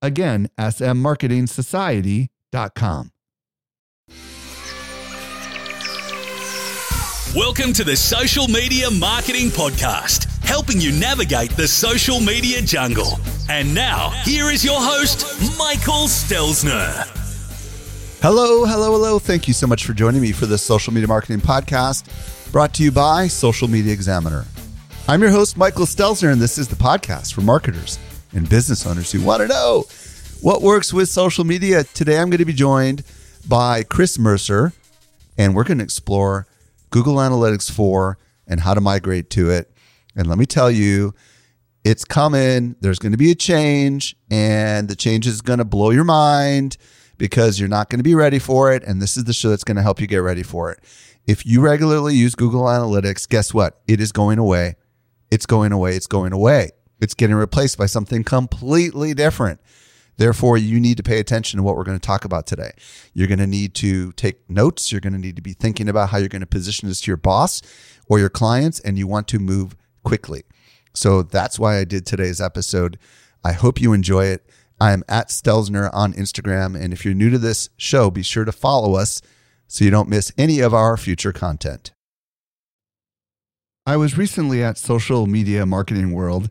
Again, smmarketingsociety.com. Welcome to the Social Media Marketing Podcast, helping you navigate the social media jungle. And now, here is your host, Michael Stelzner. Hello, hello, hello. Thank you so much for joining me for this Social Media Marketing Podcast brought to you by Social Media Examiner. I'm your host, Michael Stelzner, and this is the podcast for marketers and business owners who want to know what works with social media. Today, I'm going to be joined by Chris Mercer, and we're going to explore Google Analytics 4 and how to migrate to it. And let me tell you, it's coming. There's going to be a change, and the change is going to blow your mind because you're not going to be ready for it. And this is the show that's going to help you get ready for it. If you regularly use Google Analytics, guess what? It is going away. It's going away. It's going away. It's getting replaced by something completely different. Therefore, you need to pay attention to what we're going to talk about today. You're going to need to take notes. You're going to need to be thinking about how you're going to position this to your boss or your clients, and you want to move quickly. So that's why I did today's episode. I hope you enjoy it. I am at Stelzner on Instagram. And if you're new to this show, be sure to follow us so you don't miss any of our future content. I was recently at Social Media Marketing World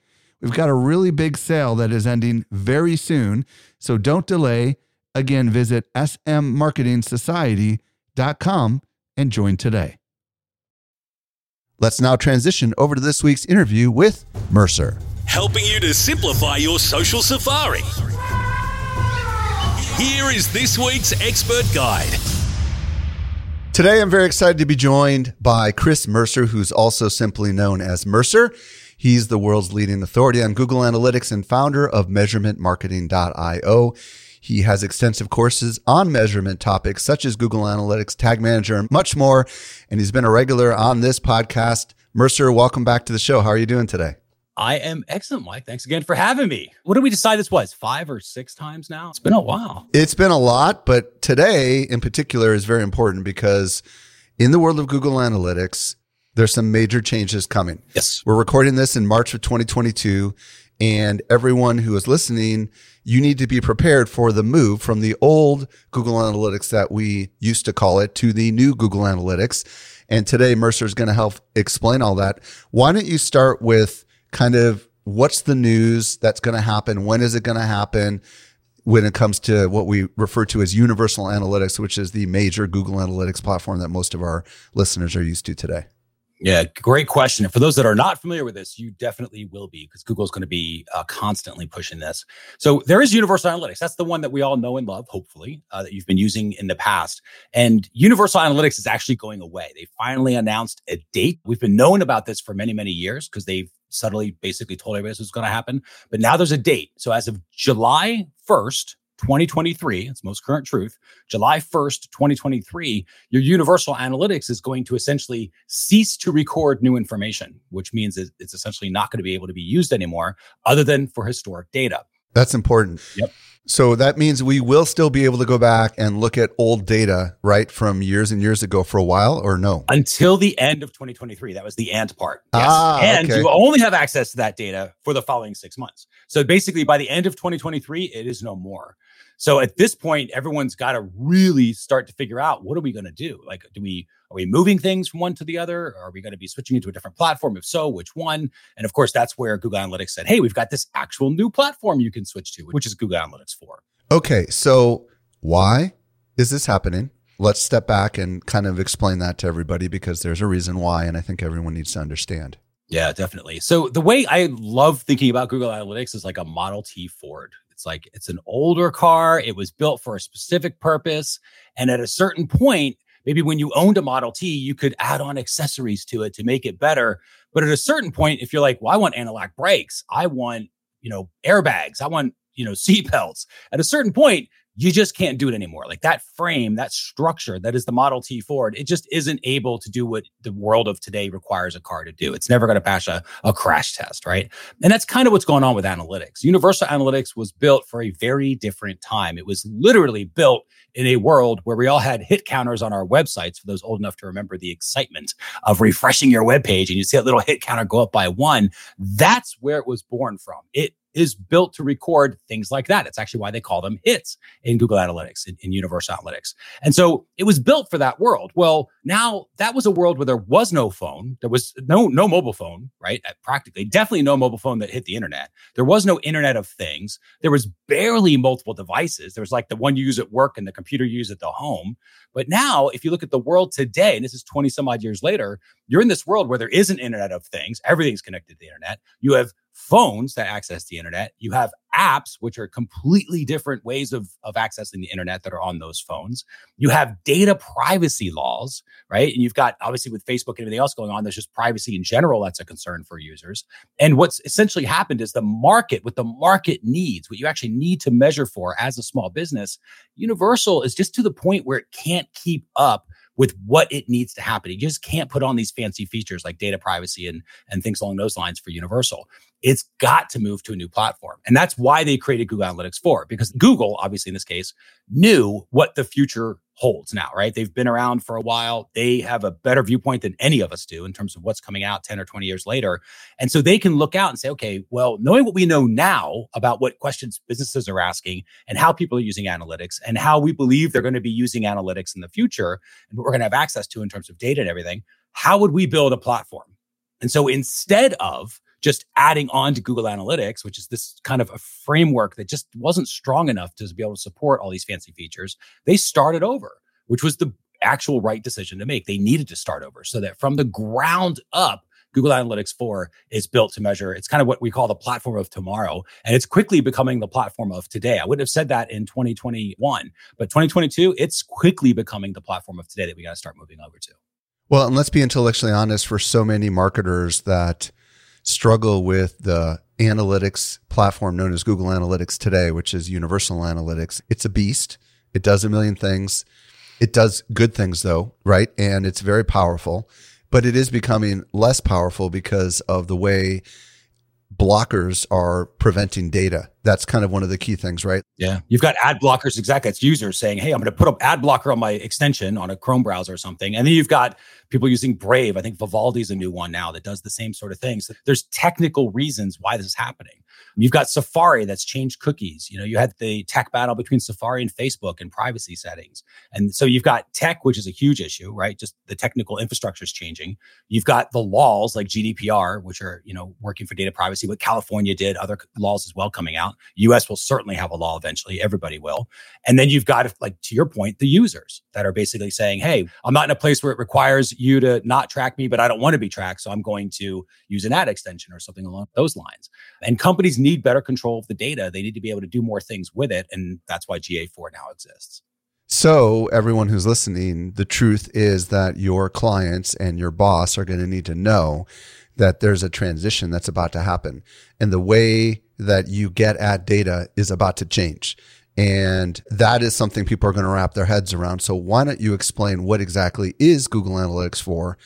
We've got a really big sale that is ending very soon, so don't delay. Again, visit smmarketingsociety.com and join today. Let's now transition over to this week's interview with Mercer. Helping you to simplify your social safari. Here is this week's expert guide. Today, I'm very excited to be joined by Chris Mercer, who's also simply known as Mercer. He's the world's leading authority on Google Analytics and founder of measurementmarketing.io. He has extensive courses on measurement topics such as Google Analytics, Tag Manager, and much more. And he's been a regular on this podcast. Mercer, welcome back to the show. How are you doing today? I am excellent, Mike. Thanks again for having me. What did we decide this was? Five or six times now? It's been a while. It's been a lot, but today in particular is very important because in the world of Google Analytics, there's some major changes coming. Yes. We're recording this in March of 2022, and everyone who is listening, you need to be prepared for the move from the old Google Analytics that we used to call it to the new Google Analytics. And today, Mercer is going to help explain all that. Why don't you start with kind of what's the news that's going to happen? When is it going to happen? When it comes to what we refer to as universal analytics, which is the major Google Analytics platform that most of our listeners are used to today. Yeah, great question. And for those that are not familiar with this, you definitely will be because Google's going to be uh, constantly pushing this. So there is Universal Analytics. That's the one that we all know and love, hopefully, uh, that you've been using in the past. And Universal Analytics is actually going away. They finally announced a date. We've been knowing about this for many, many years because they've subtly basically told everybody this was going to happen. But now there's a date. So as of July 1st, 2023, it's most current truth, July 1st, 2023, your universal analytics is going to essentially cease to record new information, which means it's essentially not going to be able to be used anymore other than for historic data. That's important. Yep. So that means we will still be able to go back and look at old data, right, from years and years ago for a while, or no? Until the end of 2023. That was the and part. Yes. Ah, and okay. you only have access to that data for the following six months. So basically, by the end of 2023, it is no more. So at this point, everyone's got to really start to figure out what are we going to do? Like, do we are we moving things from one to the other? Or Are we going to be switching into a different platform? If so, which one? And of course, that's where Google Analytics said, "Hey, we've got this actual new platform you can switch to, which is Google Analytics 4." Okay, so why is this happening? Let's step back and kind of explain that to everybody because there's a reason why, and I think everyone needs to understand. Yeah, definitely. So the way I love thinking about Google Analytics is like a Model T Ford. It's like it's an older car. It was built for a specific purpose. And at a certain point, maybe when you owned a Model T, you could add on accessories to it to make it better. But at a certain point, if you're like, well, I want anti-lock brakes, I want, you know, airbags, I want, you know, seat belts. At a certain point, you just can't do it anymore. Like that frame, that structure that is the Model T Ford, it just isn't able to do what the world of today requires a car to do. It's never going to pass a, a crash test, right? And that's kind of what's going on with analytics. Universal Analytics was built for a very different time. It was literally built in a world where we all had hit counters on our websites for those old enough to remember the excitement of refreshing your web page and you see that little hit counter go up by one. That's where it was born from. It is built to record things like that. It's actually why they call them hits in Google Analytics, in, in, Universal Analytics. And so it was built for that world. Well, now that was a world where there was no phone. There was no, no mobile phone, right? Uh, practically, definitely no mobile phone that hit the internet. There was no internet of things. There was barely multiple devices. There was like the one you use at work and the computer you use at the home. But now, if you look at the world today, and this is 20 some odd years later, you're in this world where there is an internet of things. Everything's connected to the internet. You have phones that access the internet. You have apps, which are completely different ways of, of accessing the internet that are on those phones. You have data privacy laws, right? And you've got obviously with Facebook and everything else going on, there's just privacy in general that's a concern for users. And what's essentially happened is the market, what the market needs, what you actually need to measure for as a small business, Universal is just to the point where it can't keep up with what it needs to happen. You just can't put on these fancy features like data privacy and, and things along those lines for Universal. It's got to move to a new platform. And that's why they created Google Analytics 4, because Google, obviously in this case, knew what the future holds now, right? They've been around for a while. They have a better viewpoint than any of us do in terms of what's coming out 10 or 20 years later. And so they can look out and say, okay, well, knowing what we know now about what questions businesses are asking and how people are using analytics and how we believe they're going to be using analytics in the future and what we're going to have access to in terms of data and everything, how would we build a platform? And so instead of just adding on to Google Analytics, which is this kind of a framework that just wasn't strong enough to be able to support all these fancy features. They started over, which was the actual right decision to make. They needed to start over so that from the ground up, Google Analytics 4 is built to measure. It's kind of what we call the platform of tomorrow. And it's quickly becoming the platform of today. I wouldn't have said that in 2021, but 2022, it's quickly becoming the platform of today that we got to start moving over to. Well, and let's be intellectually honest for so many marketers that struggle with the analytics platform known as Google Analytics today, which is Universal Analytics. It's a beast. It does a million things. It does good things though, right? And it's very powerful, but it is becoming less powerful because of the way blockers are preventing data. That's kind of one of the key things, right? Yeah. You've got ad blockers, exactly. It's users saying, hey, I'm going to put an ad blocker on my extension on a Chrome browser or something. And then you've got people using Brave. I think Vivaldi's a new one now that does the same sort of things. There's technical reasons why this is happening. You've got Safari that's changed cookies. You know, you had the tech battle between Safari and Facebook and privacy settings. And so you've got tech, which is a huge issue, right? Just the technical infrastructure is changing. You've got the laws like GDPR, which are, you know, working for data privacy, what California did, other laws as well coming out. US will certainly have a law eventually. Everybody will. And then you've got, like, to your point, the users that are basically saying, hey, I'm not in a place where it requires you to not track me, but I don't want to be tracked. So I'm going to use an ad extension or something along those lines. And companies need better control of the data. They need to be able to do more things with it. And that's why GA4 now exists. So, everyone who's listening, the truth is that your clients and your boss are going to need to know that there's a transition that's about to happen. And the way that you get at data is about to change. And that is something people are going to wrap their heads around. So, why don't you explain what exactly is Google Analytics 4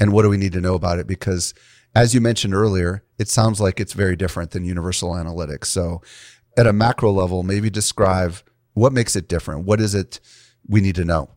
and what do we need to know about it? Because as you mentioned earlier, it sounds like it's very different than Universal Analytics. So at a macro level, maybe describe what makes it different. What is it we need to know?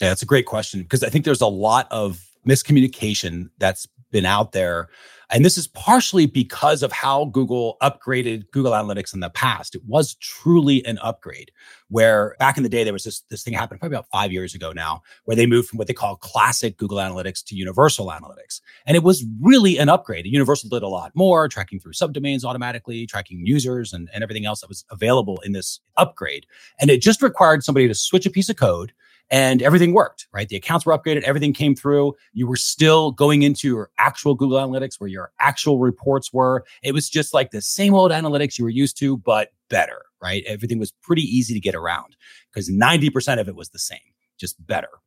Yeah, that's a great question because I think there's a lot of miscommunication that's been out there. And this is partially because of how Google upgraded Google Analytics in the past. It was truly an upgrade where back in the day, there was this, this thing happened probably about five years ago now, where they moved from what they call classic Google Analytics to Universal Analytics. And it was really an upgrade. Universal did a lot more, tracking through subdomains automatically, tracking users and, and everything else that was available in this upgrade. And it just required somebody to switch a piece of code and everything worked, right? The accounts were upgraded, everything came through. You were still going into your actual Google Analytics where your actual reports were. It was just like the same old analytics you were used to, but better, right? Everything was pretty easy to get around because 90% of it was the same, just better.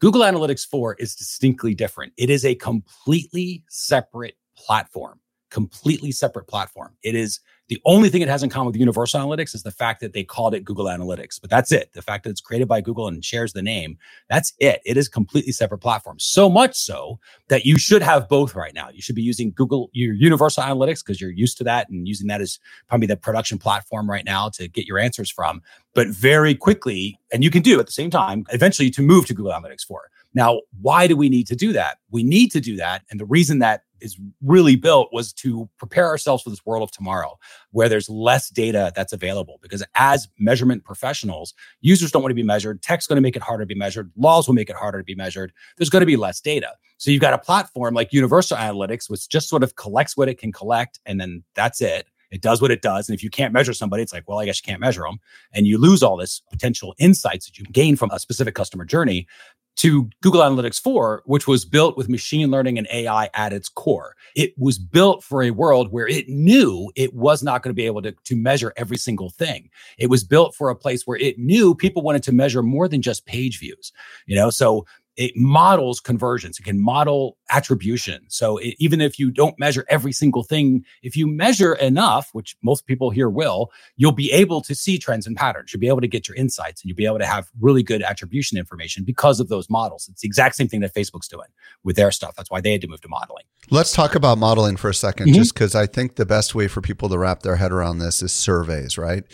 Google Analytics 4 is distinctly different. It is a completely separate platform, completely separate platform. It is the only thing it has in common with Universal Analytics is the fact that they called it Google Analytics, but that's it. The fact that it's created by Google and shares the name, that's it. It is completely separate platforms. So much so that you should have both right now. You should be using Google, your Universal Analytics, because you're used to that and using that as probably the production platform right now to get your answers from. But very quickly, and you can do at the same time, eventually to move to Google Analytics 4. Now, why do we need to do that? We need to do that. And the reason that is really built was to prepare ourselves for this world of tomorrow where there's less data that's available because as measurement professionals users don't want to be measured tech's going to make it harder to be measured laws will make it harder to be measured there's going to be less data so you've got a platform like universal analytics which just sort of collects what it can collect and then that's it it does what it does. And if you can't measure somebody, it's like, well, I guess you can't measure them. And you lose all this potential insights that you gain from a specific customer journey to Google Analytics 4, which was built with machine learning and AI at its core. It was built for a world where it knew it was not going to be able to, to measure every single thing. It was built for a place where it knew people wanted to measure more than just page views. You know, so it models conversions it can model attribution. So it, even if you don't measure every single thing if you measure enough which most people here will you'll be able to see trends and patterns. You'll be able to get your insights and you'll be able to have really good attribution information because of those models. It's the exact same thing that facebook's doing with their stuff. That's why they had to move to modeling. Let's talk about modeling for a 2nd mm-hmm. just because i think the best way for people to wrap their head around this is surveys right?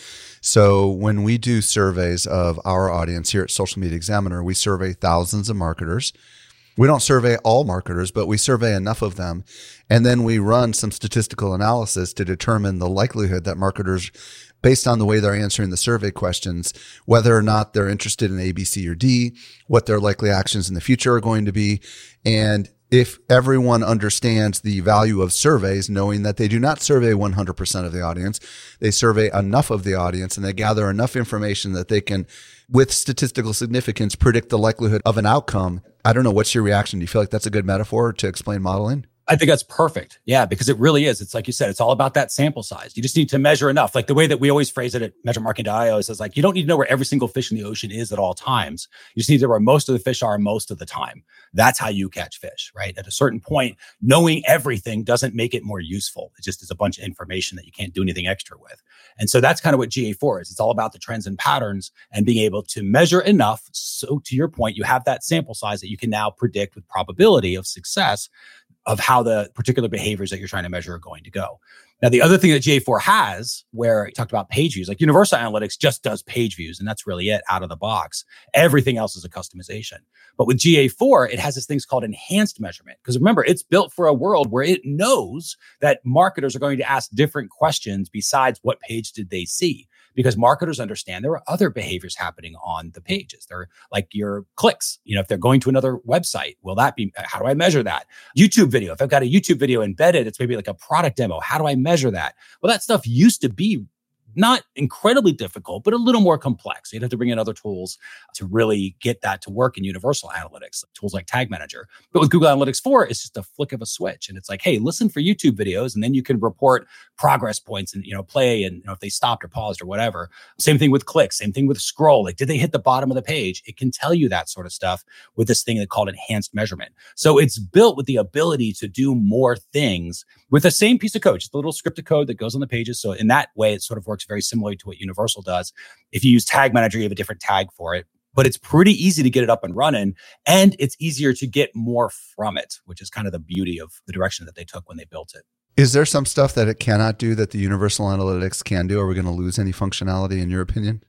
So when we do surveys of our audience here at social media examiner we survey thousands of marketers. We don't survey all marketers, but we survey enough of them. And then we run some statistical analysis to determine the likelihood that marketers, based on the way they're answering the survey questions, whether or not they're interested in A, B, C, or D, what their likely actions in the future are going to be. And if everyone understands the value of surveys, knowing that they do not survey 100% of the audience, they survey enough of the audience and they gather enough information that they can, with statistical significance, predict the likelihood of an outcome. I don't know. What's your reaction? Do you feel like that's a good metaphor to explain modeling? I think that's perfect. Yeah, because it really is. It's like you said, it's all about that sample size. You just need to measure enough. Like the way that we always phrase it at measuremarketing.io is like, you don't need to know where every single fish in the ocean is at all times. You just need to know where most of the fish are most of the time. That's how you catch fish, right? At a certain point, knowing everything doesn't make it more useful. It just is a bunch of information that you can't do anything extra with. And so that's kind of what GA4 is. It's all about the trends and patterns and being able to measure enough. So to your point, you have that sample size that you can now predict with probability of success of how the particular behaviors that you're trying to measure are going to go. Now, the other thing that GA4 has, where you talked about page views, like Universal Analytics just does page views, and that's really it out of the box. Everything else is a customization. But with GA4, it has this things called enhanced measurement. Because remember, it's built for a world where it knows that marketers are going to ask different questions besides what page did they see because marketers understand there are other behaviors happening on the pages. They're like your clicks. You know, if they're going to another website, will that be, uh, how do I measure that? YouTube video. If I've got a YouTube video embedded, it's maybe like a product demo. How do I measure that? Well, that stuff used to be not incredibly difficult, but a little more complex. You'd have to bring in other tools to really get that to work in Universal Analytics, tools like Tag Manager. But with Google Analytics 4, it's just a flick of a switch. And it's like, hey, listen for YouTube videos, and then you can report progress points and, you know, play and, you know, if they stopped or paused or whatever. Same thing with clicks, same thing with scroll. Like, did they hit the bottom of the page? It can tell you that sort of stuff with this thing that called enhanced measurement. So it's built with the ability to do more things with the same piece of code, just a little script of code that goes on the pages. So in that way, it sort of works very similar to what Universal does. If you use Tag Manager, you have a different tag for it, but it's pretty easy to get it up and running. And it's easier to get more from it, which is kind of the beauty of the direction that they took when they built it. Is there some stuff that it cannot do that the Universal Analytics can do? Are we going to lose any functionality in your opinion?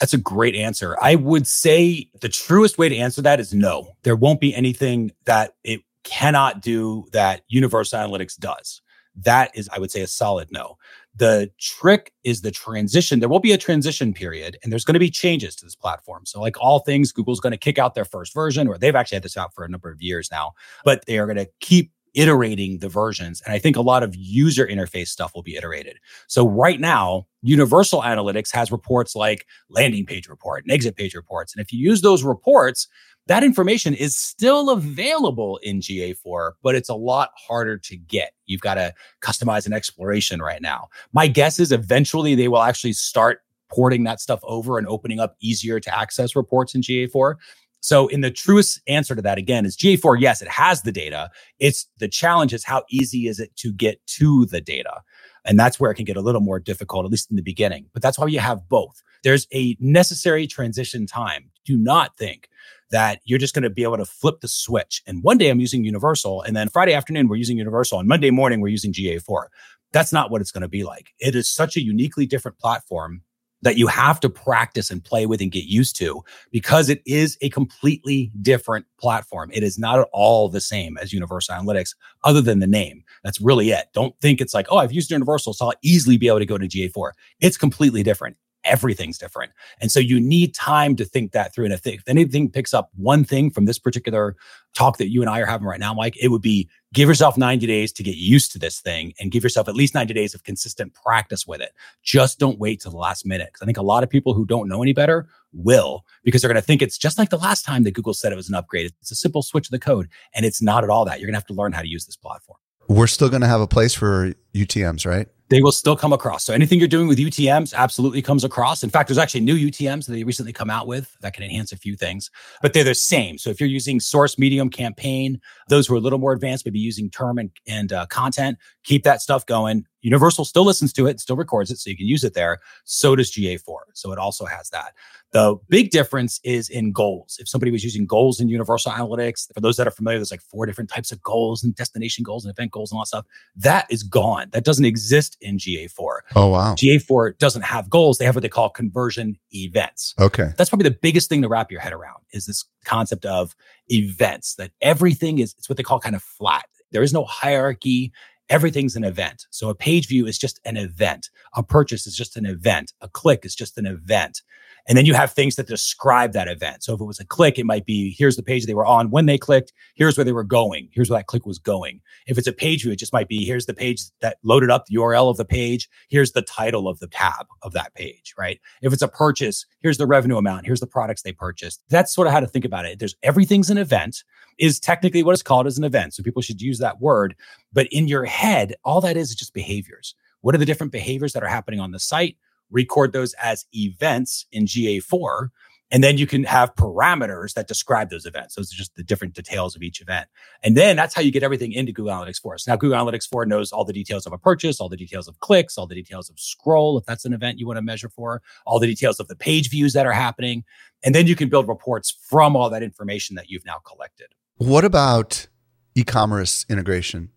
That's a great answer. I would say the truest way to answer that is no. There won't be anything that it cannot do that Universal Analytics does. That is, I would say, a solid no. The trick is the transition. There will be a transition period and there's going to be changes to this platform. So, like all things, Google's going to kick out their first version, or they've actually had this out for a number of years now, but they are going to keep iterating the versions. And I think a lot of user interface stuff will be iterated. So right now, Universal Analytics has reports like landing page report and exit page reports. And if you use those reports, that information is still available in GA4, but it's a lot harder to get. You've got to customize an exploration right now. My guess is eventually they will actually start porting that stuff over and opening up easier to access reports in GA4. So, in the truest answer to that, again, is GA4, yes, it has the data. It's the challenge is how easy is it to get to the data? And that's where it can get a little more difficult, at least in the beginning. But that's why you have both. There's a necessary transition time. Do not think that you're just going to be able to flip the switch. And one day I'm using Universal, and then Friday afternoon we're using Universal, and Monday morning we're using GA4. That's not what it's going to be like. It is such a uniquely different platform that you have to practice and play with and get used to because it is a completely different platform. It is not at all the same as Universal Analytics, other than the name. That's really it. Don't think it's like, oh, I've used Universal, so I'll easily be able to go to GA4. It's completely different everything's different. And so you need time to think that through. And if, if anything picks up one thing from this particular talk that you and I are having right now, Mike, it would be give yourself 90 days to get used to this thing and give yourself at least 90 days of consistent practice with it. Just don't wait till the last minute. Cause I think a lot of people who don't know any better will because they're going to think it's just like the last time that Google said it was an upgrade. It's a simple switch of the code and it's not at all that. You're going to have to learn how to use this platform. We're still going to have a place for UTMs, right? they will still come across. So anything you're doing with UTMs absolutely comes across. In fact, there's actually new UTMs that they recently come out with that can enhance a few things, but they're the same. So if you're using source, medium, campaign, those who are a little more advanced, maybe using term and, and uh, content, keep that stuff going. Universal still listens to it, still records it, so you can use it there. So does GA4. So it also has that. The big difference is in goals. If somebody was using goals in Universal Analytics, for those that are familiar, there's like four different types of goals and destination goals and event goals and all that stuff. That is gone. That doesn't exist in GA4. Oh, wow. GA4 doesn't have goals. They have what they call conversion events. Okay. That's probably the biggest thing to wrap your head around is this concept of events that everything is, it's what they call kind of flat. There is no hierarchy. Everything's an event. So a page view is just an event. A purchase is just an event. A click is just an event. And then you have things that describe that event. So if it was a click, it might be here's the page they were on when they clicked, here's where they were going, here's where that click was going. If it's a page view, it just might be here's the page that loaded up the URL of the page, here's the title of the tab of that page, right? If it's a purchase, here's the revenue amount, here's the products they purchased. That's sort of how to think about it. There's everything's an event is technically what is called as an event. So people should use that word. But in your head, all that is is just behaviors. What are the different behaviors that are happening on the site? record those as events in GA4. And then you can have parameters that describe those events. Those are just the different details of each event. And then that's how you get everything into Google Analytics 4. So now Google Analytics 4 knows all the details of a purchase, all the details of clicks, all the details of scroll, if that's an event you want to measure for, all the details of the page views that are happening. And then you can build reports from all that information that you've now collected. What about e commerce integration?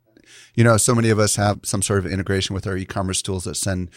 You know, so many of us have some sort of integration with our e commerce tools that send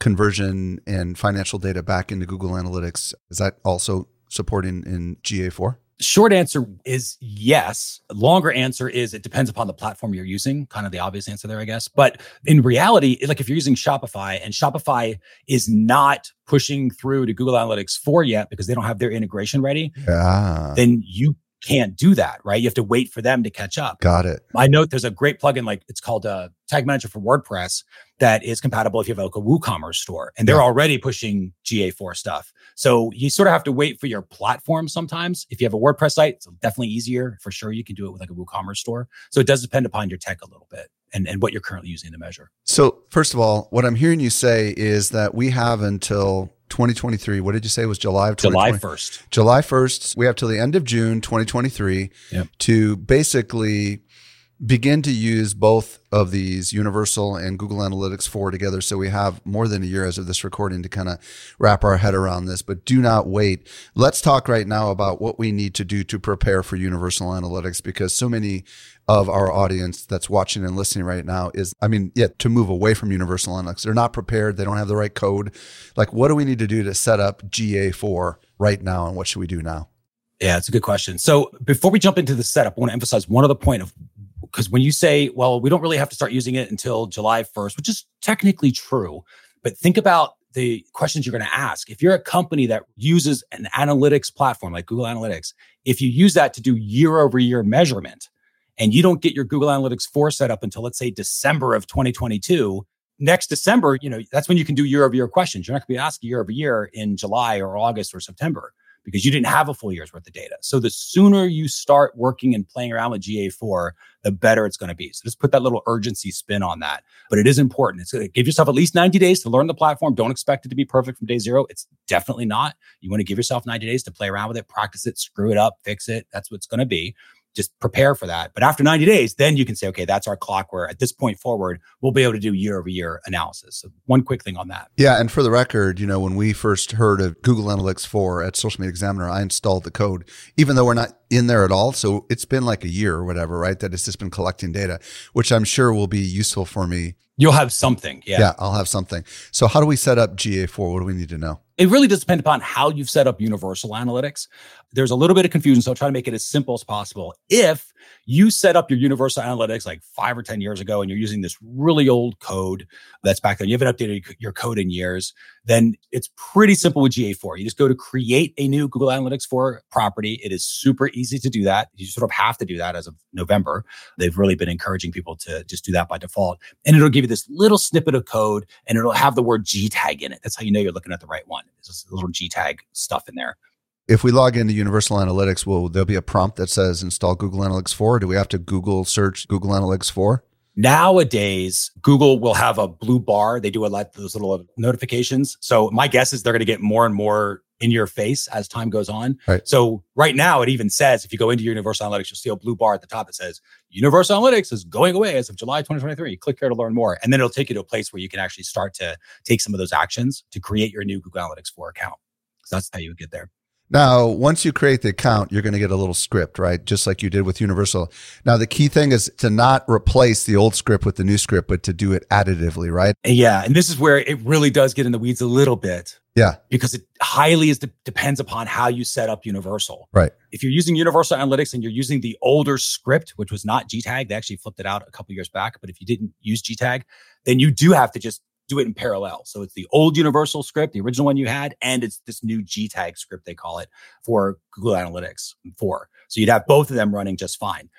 conversion and financial data back into Google Analytics. Is that also supporting in GA4? Short answer is yes. Longer answer is it depends upon the platform you're using. Kind of the obvious answer there, I guess. But in reality, like if you're using Shopify and Shopify is not pushing through to Google Analytics 4 yet because they don't have their integration ready, yeah. then you can't do that, right? You have to wait for them to catch up. Got it. I know there's a great plugin, like it's called a uh, Tag Manager for WordPress, that is compatible if you have like a WooCommerce store, and they're yeah. already pushing GA4 stuff. So you sort of have to wait for your platform sometimes. If you have a WordPress site, it's definitely easier for sure. You can do it with like a WooCommerce store. So it does depend upon your tech a little bit and, and what you're currently using to measure. So first of all, what I'm hearing you say is that we have until 2023. What did you say was July of July 1st. July 1st. We have till the end of June 2023 yep. to basically begin to use both of these Universal and Google Analytics 4 together. So we have more than a year as of this recording to kind of wrap our head around this, but do not wait. Let's talk right now about what we need to do to prepare for Universal Analytics because so many of our audience that's watching and listening right now is, I mean, yeah, to move away from Universal Analytics. They're not prepared. They don't have the right code. Like, what do we need to do to set up GA4 right now? And what should we do now? Yeah, it's a good question. So before we jump into the setup, I want to emphasize one other point of because when you say, well, we don't really have to start using it until July 1st, which is technically true, but think about the questions you're going to ask. If you're a company that uses an analytics platform like Google Analytics, if you use that to do year over year measurement and you don't get your Google Analytics 4 set up until let's say December of 2022, next December, you know, that's when you can do year over year questions. You're not going to be asking year over year in July or August or September because you didn't have a full year's worth of data. So the sooner you start working and playing around with GA4, the better it's going to be. So just put that little urgency spin on that. But it is important. It's going to give yourself at least 90 days to learn the platform. Don't expect it to be perfect from day zero. It's definitely not. You want to give yourself 90 days to play around with it, practice it, screw it up, fix it. That's what it's going to be just prepare for that. But after 90 days, then you can say, okay, that's our clock where at this point forward, we'll be able to do year over year analysis. So one quick thing on that. Yeah. And for the record, you know, when we first heard of Google Analytics 4 at Social Media Examiner, I installed the code, even though we're not in there at all. So it's been like a year or whatever, right? That it's just been collecting data, which I'm sure will be useful for me. You'll have something. Yeah. Yeah. I'll have something. So how do we set up GA4? What do we need to know? It really does depend upon how you've set up universal analytics. There's a little bit of confusion, so I'll try to make it as simple as possible. If you set up your universal analytics like five or 10 years ago and you're using this really old code that's back then, you haven't updated your code in years, then it's pretty simple with GA4. You just go to create a new Google Analytics 4 property. It is super easy to do that. You sort of have to do that as of November. They've really been encouraging people to just do that by default. And it'll give you this little snippet of code and it'll have the word G tag in it. That's how you know you're looking at the right one. A little G tag stuff in there. If we log into Universal Analytics, will there be a prompt that says install Google Analytics 4? do we have to Google search Google Analytics 4? Nowadays, Google will have a blue bar. They do a lot of those little notifications. So my guess is they're going to get more and more in your face as time goes on. Right. So right now, it even says if you go into your Universal Analytics, you'll see a blue bar at the top that says Universal Analytics is going away as of July 2023. Click here to learn more, and then it'll take you to a place where you can actually start to take some of those actions to create your new Google Analytics 4 account. So that's how you would get there. Now, once you create the account, you're going to get a little script, right? Just like you did with Universal. Now, the key thing is to not replace the old script with the new script, but to do it additively, right? Yeah. And this is where it really does get in the weeds a little bit. Yeah. Because it highly is de- depends upon how you set up Universal. Right. If you're using Universal Analytics and you're using the older script, which was not GTAG, they actually flipped it out a couple years back. But if you didn't use GTAG, then you do have to just do it in parallel. So it's the old Universal script, the original one you had, and it's this new GTAG script, they call it, for Google Analytics mm, 4. So you'd have both of them running just fine.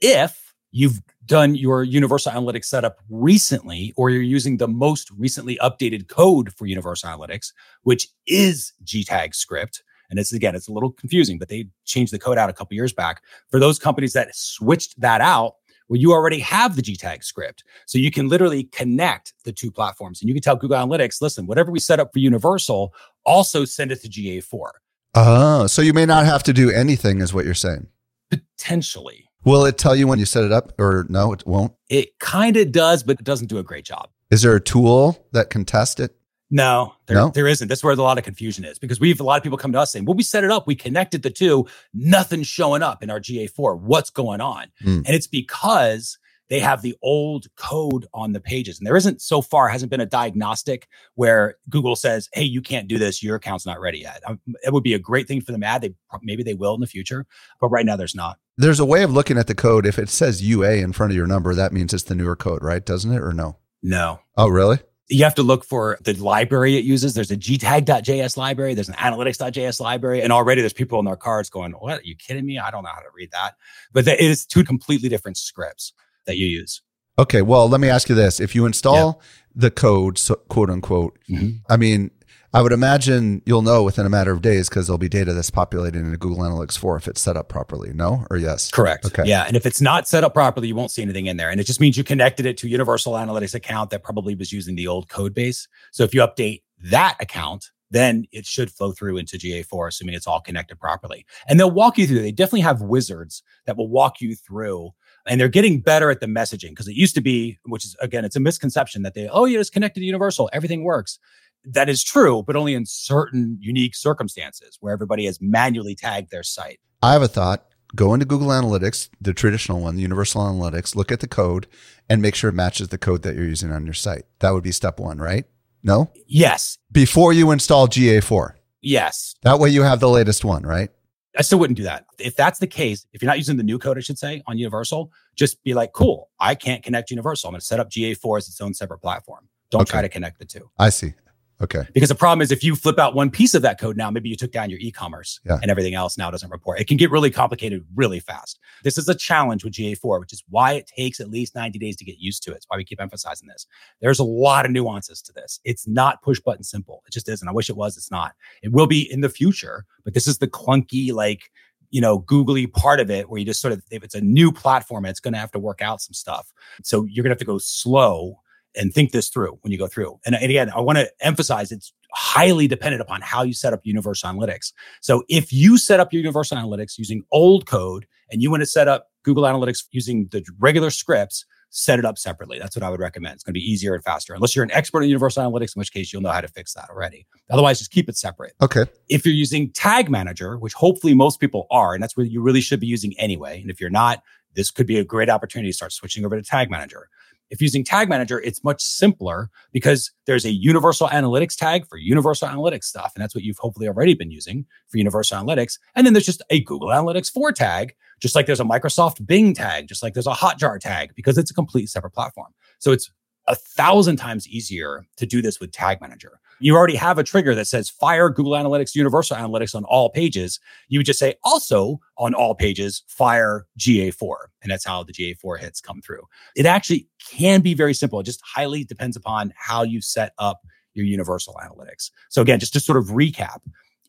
If you've done your Universal Analytics setup recently, or you're using the most recently updated code for Universal Analytics, which is GTAG script, and it's again, it's a little confusing, but they changed the code out a couple years back. For those companies that switched that out, well, you already have the GTAG script. So you can literally connect the two platforms and you can tell Google Analytics, listen, whatever we set up for Universal, also send it to GA4. Oh, so you may not have to do anything, is what you're saying. Potentially. Will it tell you when you set it up or no, it won't? It kind of does, but it doesn't do a great job. Is there a tool that can test it? No, there, no? there isn't. That's where a lot of confusion is because we've a lot of people come to us saying, well, we set it up, we connected the two, nothing's showing up in our GA4. What's going on? Mm. And it's because they have the old code on the pages. And there isn't so far, hasn't been a diagnostic where Google says, hey, you can't do this, your account's not ready yet. Um, it would be a great thing for them to add. They maybe they will in the future, but right now there's not. There's a way of looking at the code. If it says UA in front of your number, that means it's the newer code, right? Doesn't it? Or no? No. Oh, really? You have to look for the library it uses. There's a gtag.js library. There's an analytics.js library. And already there's people in their cards going, what? Are you kidding me? I don't know how to read that. But it is two completely different scripts that you use. Okay. Well, let me ask you this. If you install yeah. the code, so, quote unquote, mm-hmm. I mean, I would imagine you'll know within a matter of days because there'll be data that's populated into Google Analytics 4 if it's set up properly. No or yes? Correct. Okay. Yeah. And if it's not set up properly, you won't see anything in there. And it just means you connected it to Universal Analytics account that probably was using the old code base. So if you update that account, then it should flow through into GA4, assuming it's all connected properly. And they'll walk you through. They definitely have wizards that will walk you through And they're getting better at the messaging because it used to be, which is again, it's a misconception that they, oh, you just connected to Universal, everything works. That is true, but only in certain unique circumstances where everybody has manually tagged their site. I have a thought. Go into Google Analytics, the traditional one, the Universal Analytics, look at the code and make sure it matches the code that you're using on your site. That would be step one, right? No? Yes. Before you install GA4. Yes. That way you have the latest one, right? I still wouldn't do that. If that's the case, if you're not using the new code, I should say, on Universal, just be like, cool, I can't connect Universal. I'm going to set up GA4 as its own separate platform. Don't Okay. try to connect the two. I see. Okay. Because the problem is if you flip out one piece of that code now, maybe you took down your e-commerce Yeah. and everything else now doesn't report. It can get really complicated really fast. This is a challenge with GA4, which is why it takes at least 90 days to get used to it. It's why we keep emphasizing this. There's a lot of nuances to this. It's not push button simple. It just isn't. I wish it was. It's not. It will be in the future, but this is the clunky, like, you know, googly part of it where you just sort of, if it's a new platform, it's going to have to work out some stuff. So you're going to have to go slow and think this through when you go through. And, and again, I want to emphasize it's highly dependent upon how you set up Universal Analytics. So if you set up your Universal Analytics using old code and you want to set up Google Analytics using the regular scripts, set it up separately. That's what I would recommend. It's going to be easier and faster, unless you're an expert in Universal Analytics, in which case you'll know how to fix that already. Otherwise, just keep it separate Okay. if you're using Tag Manager, which hopefully most people are, and that's what you really should be using anyway. And if you're not, this could be a great opportunity to start switching over to Tag Manager. If using Tag Manager, it's much simpler because there's a universal analytics tag for universal analytics stuff. And that's what you've hopefully already been using for universal analytics. And then there's just a Google Analytics 4 tag, just like there's a Microsoft Bing tag, just like there's a Hotjar tag, because it's a complete separate platform. So it's a thousand times easier to do this with Tag Manager. You already have a trigger that says fire Google Analytics, Universal Analytics on all pages. You would just say also on all pages, fire GA4. And that's how the GA4 hits come through. It actually can be very simple. It just highly depends upon how you set up your Universal Analytics. So again, just to sort of recap,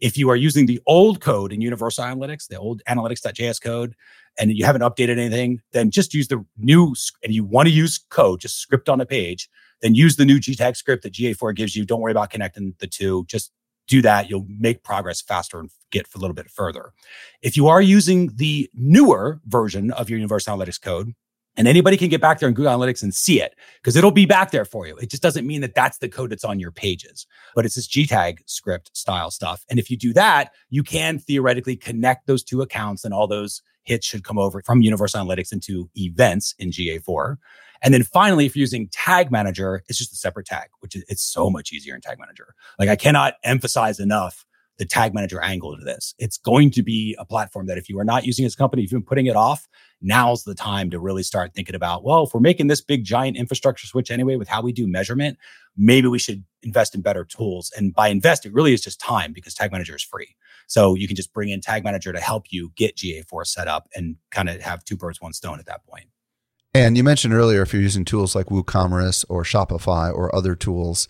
if you are using the old code in Universal Analytics, the old analytics.js code, and you haven't updated anything, then just use the new, and you want to use code, just script on a page, then use the new GTAG script that GA4 gives you. Don't worry about connecting the two. Just do that. You'll make progress faster and get a little bit further. If you are using the newer version of your Universal Analytics code, and anybody can get back there in Google Analytics and see it because it'll be back there for you. It just doesn't mean that that's the code that's on your pages, but it's this GTAG script style stuff. And if you do that, you can theoretically connect those two accounts and all those hits should come over from Universal Analytics into events in GA4. And then finally, if you're using Tag Manager, it's just a separate tag, which is it's so much easier in Tag Manager. Like I cannot emphasize enough the Tag Manager angle to this. It's going to be a platform that if you are not using as a company, if you've been putting it off, now's the time to really start thinking about, well, if we're making this big giant infrastructure switch anyway with how we do measurement, maybe we should invest in better tools. And by invest, it really is just time because Tag Manager is free. So you can just bring in Tag Manager to help you get GA4 set up and kind of have two birds, one stone at that point. And you mentioned earlier if you're using tools like WooCommerce or Shopify or other tools,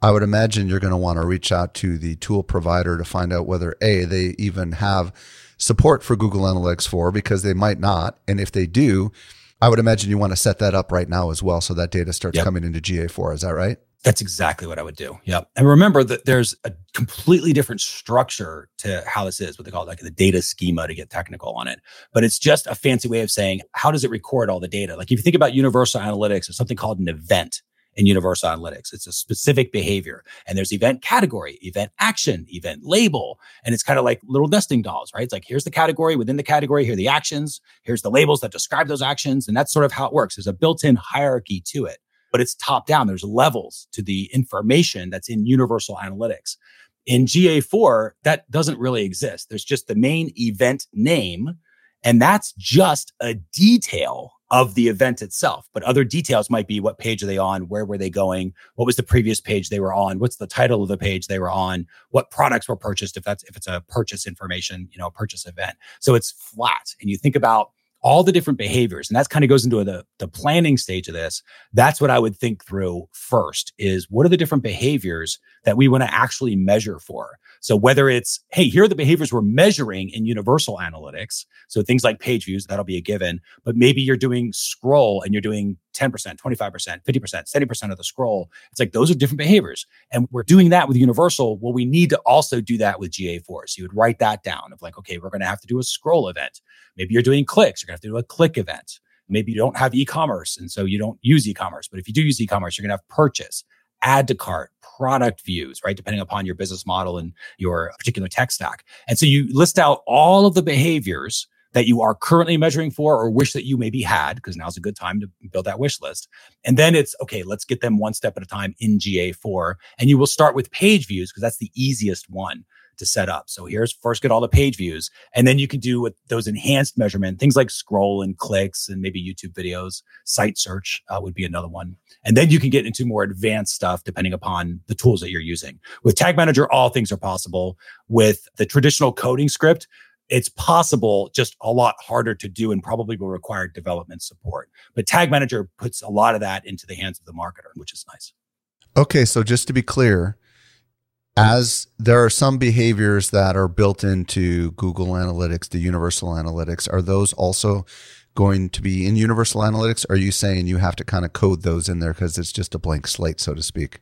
I would imagine you're going to want to reach out to the tool provider to find out whether A, they even have support for Google Analytics 4 because they might not. And if they do, I would imagine you want to set that up right now as well so that data starts Yep. coming into GA4. Is that right? That's exactly what I would do. Yep. And remember that there's a completely different structure to how this is, what they call like the data schema to get technical on it. But it's just a fancy way of saying, how does it record all the data? Like if you think about universal analytics, there's something called an event in universal analytics. It's a specific behavior and there's event category, event action, event label. And it's kind of like little nesting dolls, right? It's like, here's the category within the category. Here are the actions. Here's the labels that describe those actions. And that's sort of how it works. There's a built-in hierarchy to it but it's top down. There's levels to the information that's in universal analytics. In GA4, that doesn't really exist. There's just the main event name, and that's just a detail of the event itself. But other details might be what page are they on? Where were they going? What was the previous page they were on? What's the title of the page they were on? What products were purchased? If that's if it's a purchase information, you know, a purchase event. So it's flat. And you think about all the different behaviors and that kind of goes into the, the planning stage of this that's what i would think through first is what are the different behaviors that we want to actually measure for? So whether it's hey here are the behaviors we're measuring in universal analytics so things like page views that'll be a given but maybe you're doing scroll and you're doing 10% 25% 50% 70% of the scroll it's like those are different behaviors and we're doing that with universal well we need to also do that with ga4 so you would write that down of like okay we're going to have to do a scroll event maybe you're doing clicks you're going to have to do a click event Maybe you don't have e-commerce. And so you don't use e-commerce. But if you do use e-commerce, you're going to have purchase, add to cart, product views, right? Depending upon your business model and your particular tech stack. And so you list out all of the behaviors that you are currently measuring for or wish that you maybe had, because now's a good time to build that wish list. And then it's okay, let's get them one step at a time in GA4. And you will start with page views because that's the easiest one to set up. So here's first get all the page views, and then you can do with those enhanced measurement things like scroll and clicks and maybe YouTube videos. Site search uh, would be another one, and then you can get into more advanced stuff depending upon the tools that you're using. With Tag Manager, all things are possible. With the traditional coding script, it's possible, just a lot harder to do and probably will require development support. But Tag Manager puts a lot of that into the hands of the marketer, which is nice. Okay, so just to be clear, as there are some behaviors that are built into Google Analytics, the Universal Analytics, are those also going to be in Universal Analytics? Are you saying you have to kind of code those in there because it's just a blank slate, so to speak?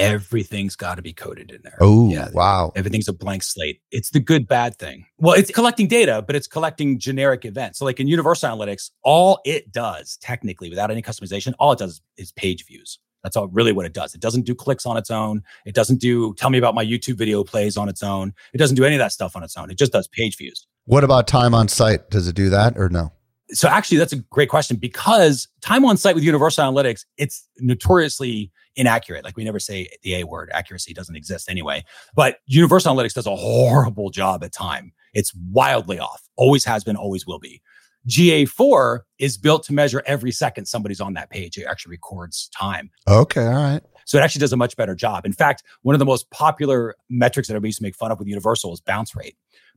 Everything's got to be coded in there. Oh, yeah. wow. Everything's a blank slate. It's the good, bad thing. Well, it's collecting data, but it's collecting generic events. So, like in Universal Analytics, all it does technically without any customization, all it does is page views. That's all really what it does. It doesn't do clicks on its own. It doesn't do tell me about my YouTube video plays on its own. It doesn't do any of that stuff on its own. It just does page views. What about time on site? Does it do that or no? So actually, that's a great question because time on site with Universal Analytics, it's notoriously inaccurate. Like we never say the A word. Accuracy doesn't exist anyway. But Universal Analytics does a horrible job at time. It's wildly off. Always has been, always will be. GA4 is built to measure every second somebody's on that page. It actually records time. Okay, all right. So it actually does a much better job. In fact, one of the most popular metrics that everybody used to make fun of with Universal is bounce rate.